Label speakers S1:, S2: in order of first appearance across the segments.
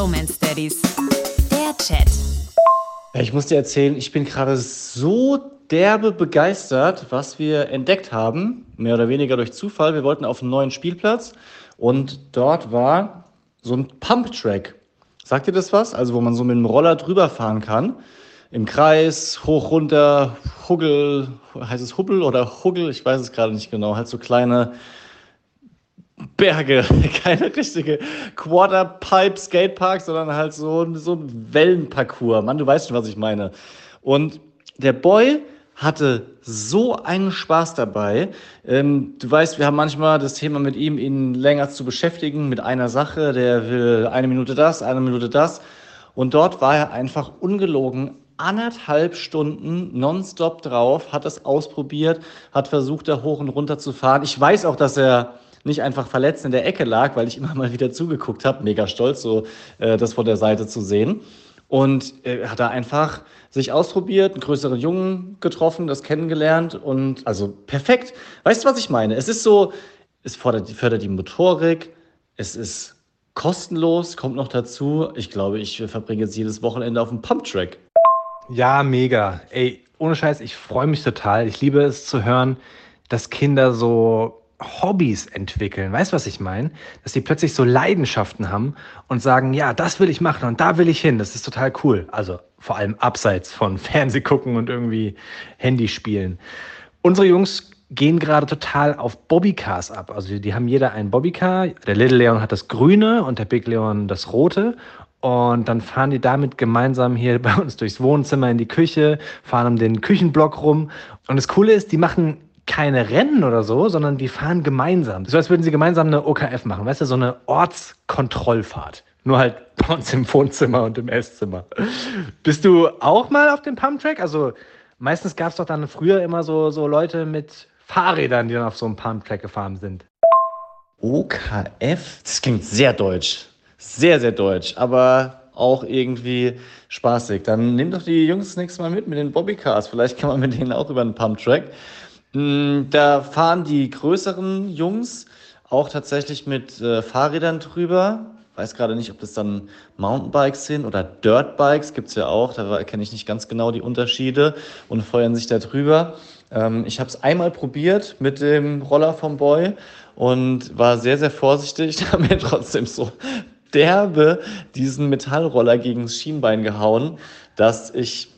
S1: Bromance Daddies. Der Chat.
S2: Ich muss dir erzählen, ich bin gerade so derbe begeistert, was wir entdeckt haben, mehr oder weniger durch Zufall. Wir wollten auf einen neuen Spielplatz und dort war so ein Pump-Track. Sagt ihr das was? Also wo man so mit dem Roller drüber fahren kann. Im Kreis, hoch, runter, Huggel, heißt es Hubbel oder Huggel? Ich weiß es gerade nicht genau. Halt so kleine Berge, keine richtige Quarterpipe Skatepark, sondern halt so, so ein Wellenparcours. Mann, du weißt schon, was ich meine. Und der Boy hatte so einen Spaß dabei. Ähm, du weißt, wir haben manchmal das Thema mit ihm, ihn länger zu beschäftigen mit einer Sache. Der will eine Minute das, eine Minute das. Und dort war er einfach ungelogen anderthalb Stunden nonstop drauf, hat es ausprobiert, hat versucht, da hoch und runter zu fahren. Ich weiß auch, dass er nicht einfach verletzt in der Ecke lag, weil ich immer mal wieder zugeguckt habe. Mega stolz, so äh, das von der Seite zu sehen. Und äh, hat da einfach sich ausprobiert, einen größeren Jungen getroffen, das kennengelernt und also perfekt. Weißt du, was ich meine? Es ist so, es fördert, fördert die Motorik, es ist kostenlos, kommt noch dazu. Ich glaube, ich verbringe jetzt jedes Wochenende auf dem Pumptrack.
S3: Ja, mega. Ey, ohne Scheiß, ich freue mich total. Ich liebe es zu hören, dass Kinder so Hobbys entwickeln. Weißt du, was ich meine? Dass die plötzlich so Leidenschaften haben und sagen, ja, das will ich machen und da will ich hin. Das ist total cool. Also vor allem abseits von Fernsehgucken und irgendwie Handyspielen. Unsere Jungs gehen gerade total auf Bobbycars ab. Also die haben jeder ein Bobbycar. Der Little Leon hat das grüne und der Big Leon das rote. Und dann fahren die damit gemeinsam hier bei uns durchs Wohnzimmer in die Küche, fahren um den Küchenblock rum. Und das Coole ist, die machen keine Rennen oder so, sondern die fahren gemeinsam. So als würden sie gemeinsam eine OKF machen, weißt du, so eine Ortskontrollfahrt. Nur halt bei uns im Wohnzimmer und im Esszimmer. Bist du auch mal auf dem Pumptrack? Also meistens gab es doch dann früher immer so, so Leute mit Fahrrädern, die dann auf so einem Pumptrack gefahren sind.
S2: OKF? Das klingt sehr deutsch. Sehr, sehr deutsch. Aber auch irgendwie spaßig. Dann nimm doch die Jungs das nächste Mal mit mit den Bobbycars. Vielleicht kann man mit denen auch über einen Pumptrack. Mm, da fahren die größeren Jungs auch tatsächlich mit äh, Fahrrädern drüber. Weiß gerade nicht, ob das dann Mountainbikes sind oder Dirtbikes, gibt es ja auch. Da kenne ich nicht ganz genau die Unterschiede und feuern sich da drüber. Ähm, ich habe es einmal probiert mit dem Roller vom Boy und war sehr, sehr vorsichtig. Da wir trotzdem so derbe diesen Metallroller gegen das Schienbein gehauen, dass ich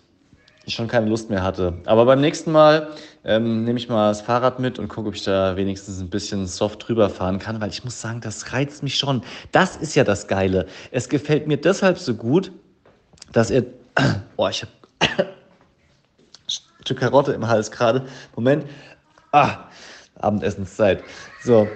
S2: ich schon keine Lust mehr hatte. Aber beim nächsten Mal ähm, nehme ich mal das Fahrrad mit und gucke, ob ich da wenigstens ein bisschen soft drüber fahren kann, weil ich muss sagen, das reizt mich schon. Das ist ja das Geile. Es gefällt mir deshalb so gut, dass er. Boah, ich habe Stück Karotte im Hals gerade. Moment. Ah, Abendessenszeit. So,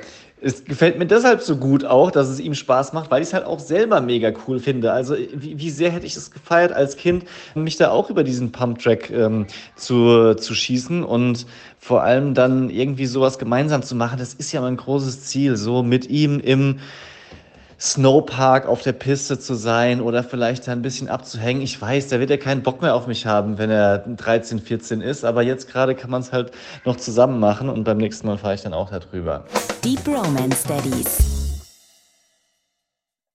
S2: es gefällt mir deshalb so gut auch, dass es ihm Spaß macht, weil ich es halt auch selber mega cool finde. Also wie, wie sehr hätte ich es gefeiert als Kind, mich da auch über diesen Pump-Track ähm, zu, zu schießen und vor allem dann irgendwie sowas gemeinsam zu machen. Das ist ja mein großes Ziel, so mit ihm im Snowpark auf der Piste zu sein oder vielleicht da ein bisschen abzuhängen. Ich weiß, da wird er keinen Bock mehr auf mich haben, wenn er 13, 14 ist. Aber jetzt gerade kann man es halt noch zusammen machen und beim nächsten Mal fahre ich dann auch darüber.
S1: Deep Romance Daddies.